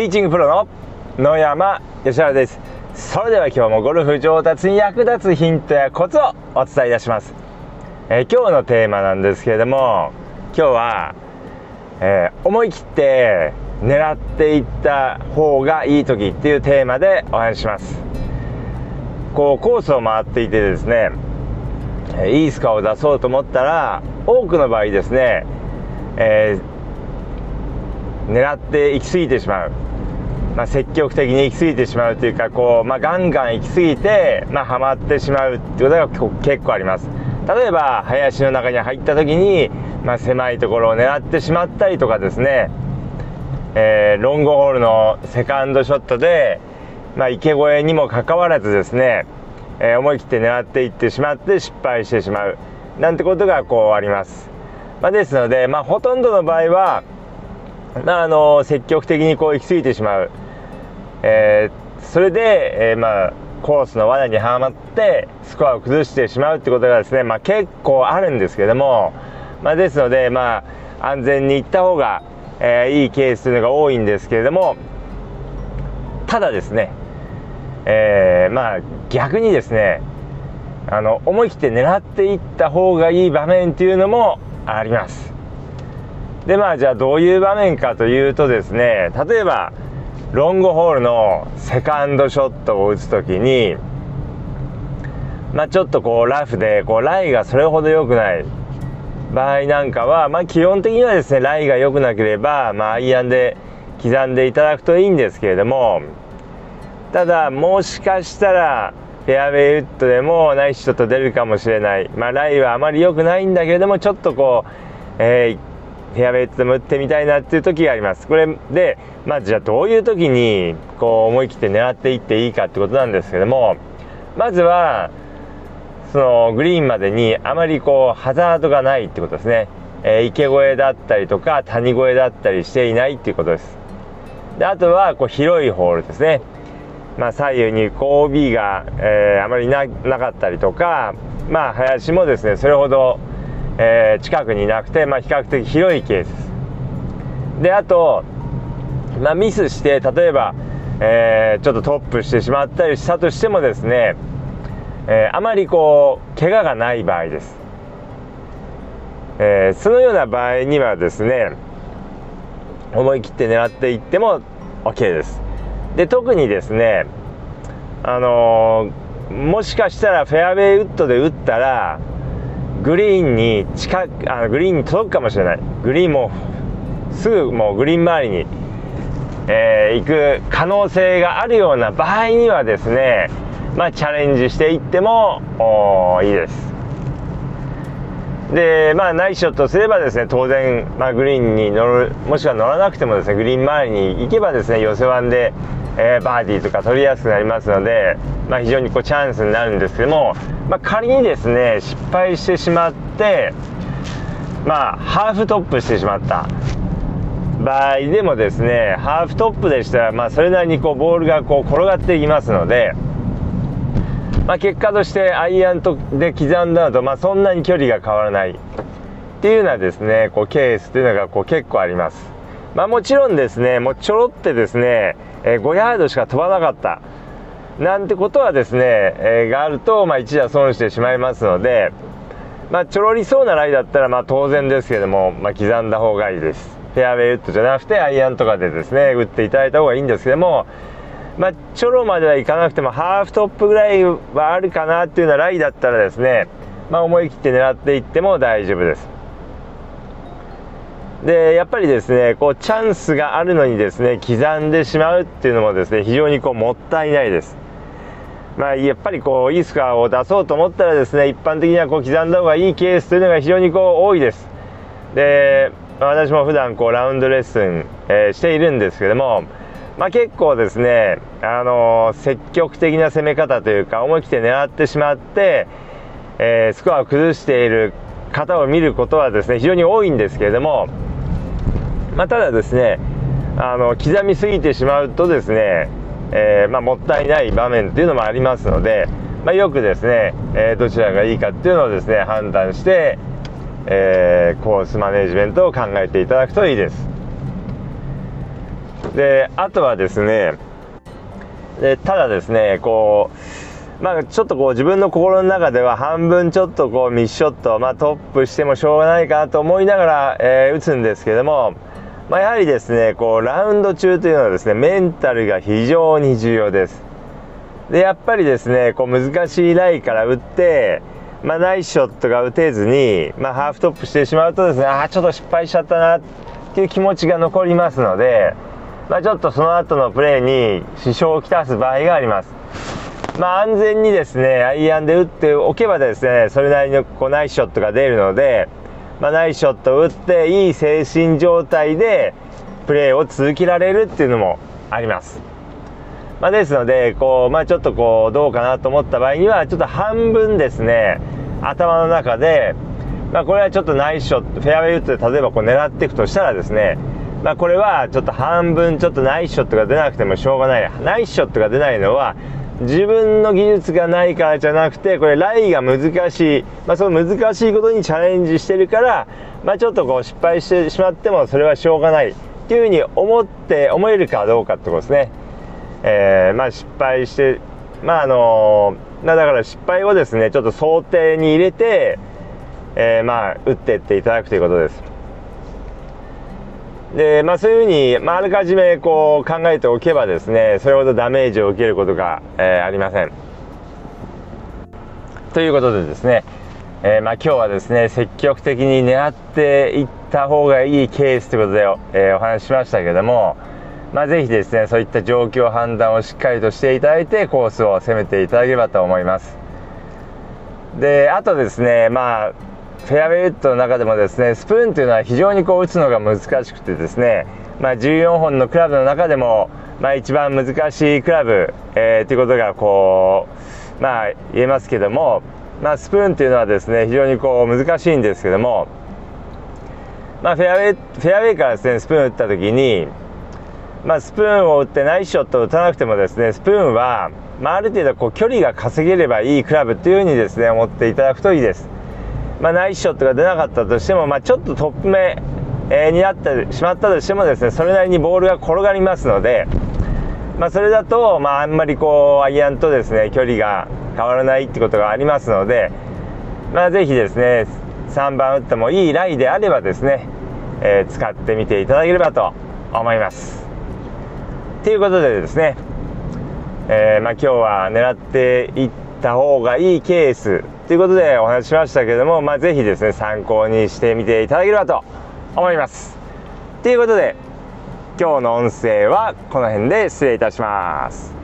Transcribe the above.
ティーチングプロの野山義原です。それでは今日もゴルフ上達に役立つヒントやコツをお伝えいたします、えー、今日のテーマなんですけれども今日は、えー、思い切って狙っていった方がいい時っていうテーマでお話しします。こうコースを回っていてですねいいスコアを出そうと思ったら多くの場合ですね、えー、狙って行き過ぎてしまう、まあ、積極的に行き過ぎてしまうというかこう、まあ、ガンガン行き過ぎて、まあ、はまってしまうっていうことが結構あります。例えば林の中に入った時に、まあ、狭いところを狙ってしまったりとかですね、えー、ロングホールのセカンドショットで、まあ、池越えにもかかわらずですねえー、思い切って狙っていってしまって失敗してしまう。なんてことがこうあります、まあ、ですので、ま、ほとんどの場合は、まあ、あの積極的にこう行き過ぎてしまう、えー、それで、えー、まあコースの罠にはまってスコアを崩してしまうってことがですね、まあ、結構あるんですけども、まあ、ですので、まあ、安全に行った方が、えー、いいケースというのが多いんですけれどもただですねえ、まあ逆にですねあの思い切って狙っていった方がいい場面っていうのもあります。でまあじゃあどういう場面かというとですね例えばロングホールのセカンドショットを打つ時にまあちょっとこうラフでこうライがそれほど良くない。場合なんかはまあ基本的にはですねライが良くなければまあアイアンで刻んでいただくといいんですけれどもただもしかしたらフェアウェイウッドでもナイスショット出るかもしれない。まあライはあまり良くないんだけれどもちょっとこう、えー、フェアウェイウッドでも打ってみたいなっていう時があります。これでまあじゃあどういう時にこう思い切って狙っていっていいかってことなんですけどもまずはそのグリーンまでにあまりこうハザードがないってことですね、えー、池越えだったりとか谷越えだったりしていないっていうことです。であとはこう広いホールですね。まあ、左右にこう OB が、えー、あまりなかったりとか、まあ、林もですねそれほど、えー、近くになくて、まあ、比較的広いケース。ですであと、まあ、ミスして例えば、えー、ちょっとトップしてしまったりしたとしてもですね、えー、あまりこう怪我がない場合です、え、そのような場合にはですね思い切って狙っていっても OK です。で特にですねあの、もしかしたらフェアウェイウッドで打ったらグリーンに近くあのグリーンに届くかもしれない。グリーンもすぐもうグリーン周りに、えー、行く可能性があるような場合にはですねまあチャレンジしていってもいいです。でまあナイスショットすればですね当然、まあ、グリーンに乗るもしくは乗らなくてもですねグリーン周りに行けばですね寄せワンでえー、バーディーとか取りやすくなりますので、まあ、非常にこうチャンスになるんですけども、まあ、仮にですね失敗してしまってまあハーフトップしてしまった場合でもですねハーフトップでしたら、まあ、それなりにこうボールがこう転がっていきますので、まあ、結果としてアイアンとで刻んだのと、まあ、そんなに距離が変わらないっていうようなですねこうケースというのがこう結構あります。まあ、もちろんですねもうちょろってですねえー、5ヤードしか飛ばなかった。なんてことはですね、え、があると、まあ、一打損してしまいますので、まあ、ちょろりそうなライだったら、まあ、当然ですけども、まあ、刻んだ方がいいです。フェアウェイウッドじゃなくてアイアンとかでですね打っていただいた方がいいんですけども、まあ、ちょろまではいかなくてもハーフトップぐらいはあるかなっていうようなライだったらですね、まあ、思い切って狙っていっても大丈夫です。でやっぱりですねこうチャンスがあるのにですね刻んでしまうっていうのもですね非常にこうもったいないです。まあ、やっぱりこういいスコアを出そうと思ったらですね一般的にはこう刻んだ方がいいケースというのが非常にこう多いです。で私も普段こうラウンドレッスン、えー、しているんですけども、まあ、結構ですね、あのー、積極的な攻め方というか思い切って狙ってしまって、えー、スコアを崩している方を見ることはですね非常に多いんですけれどもまあ、ただですねあの刻みすぎてしまうとですね、えー、まあ、もったいない場面っていうのもありますので、まあ、よくですね、えー、どちらがいいかっていうのをですね判断して、えー、コースマネジメントを考えていただくといいです。であとはですねでただですねこうまあちょっとこう自分の心の中では半分ちょっとこうミスショット、まあ、トップしてもしょうがないかなと思いながら、え、打つんですけども、まあ、やはりですねこうラウンド中というのはですねメンタルが非常に重要ですでやっぱりですねこう難しいライから打ってまあ、ナイスショットが打てずに、まあ、ハーフトップしてしまうとですねああちょっと失敗しちゃったなっていう気持ちが残りますので、まあ、ちょっとその後のプレーに支障をきたす場合があります。まあ、安全にですねアイアンで打っておけばですねそれなりのこうナイスショットが出るので、まあ、ナイスショット打っていい精神状態でプレーを続けられるっていうのもあります。まあ、ですのでこう、まあ、ちょっとこうどうかなと思った場合にはちょっと半分ですね頭の中で、まあ、これはちょっとナイスショットフェアウェイウッドで例えばこう狙っていくとしたらですね、まあ、これはちょっと半分ちょっとナイスショットが出なくてもしょうがないナイスショットが出ないのは自分の技術がないからじゃなくてこれライが難しい、まあ、その難しいことにチャレンジしてるから、まあ、ちょっとこう失敗してしまってもそれはしょうがないっていうふうに思って思えるかどうかってことですね。えー、まあ、失敗してまああのまだから失敗をですねちょっと想定に入れて、えー、まあ打っていっていただくということです。でまあ、そういうふうに、まあ、あらかじめこう考えておけばですねそれほどダメージを受けることが、えー、ありません。ということでですね、えー、まあ、今日はですね積極的に狙っていった方がいいケースということで、えー、お話ししましたけども、まあ、ぜひですねそういった状況判断をしっかりとしていただいてコースを攻めていただければと思いますであとですねまあフェアウェイウッドの中でもですねスプーンというのは非常にこう打つのが難しくてですね、まあ、14本のクラブの中でも、まあ、一番難しいクラブ、えー、ということがこうまあ言えますけども、まあ、スプーンというのはですね非常にこう難しいんですけども、まあ、フェアウェイフェアウェイからですねスプーンを打った時にまあ、スプーンを打ってナイスショットを打たなくてもですねスプーンは、まあ、ある程度こう距離が稼げればいいクラブというふうにですね思っていただくといいです、まあ、ナイスショットが出なかったとしても、まあ、ちょっとトップ目、え、になってしまったとしてもですねそれなりにボールが転がりますので、まあ、それだと、まあ、あんまりこうアイアンとですね距離が変わらないってことがありますので、まあ、ぜひですね3番打ってもいいライであればですね、えー、使ってみていただければと思います。ということでですね、えー、ま、今日は狙っていった方がいいケースということでお話ししましたけども、まあ、ぜひですね参考にしてみていただければと思います。ということで今日の音声はこの辺で失礼いたします。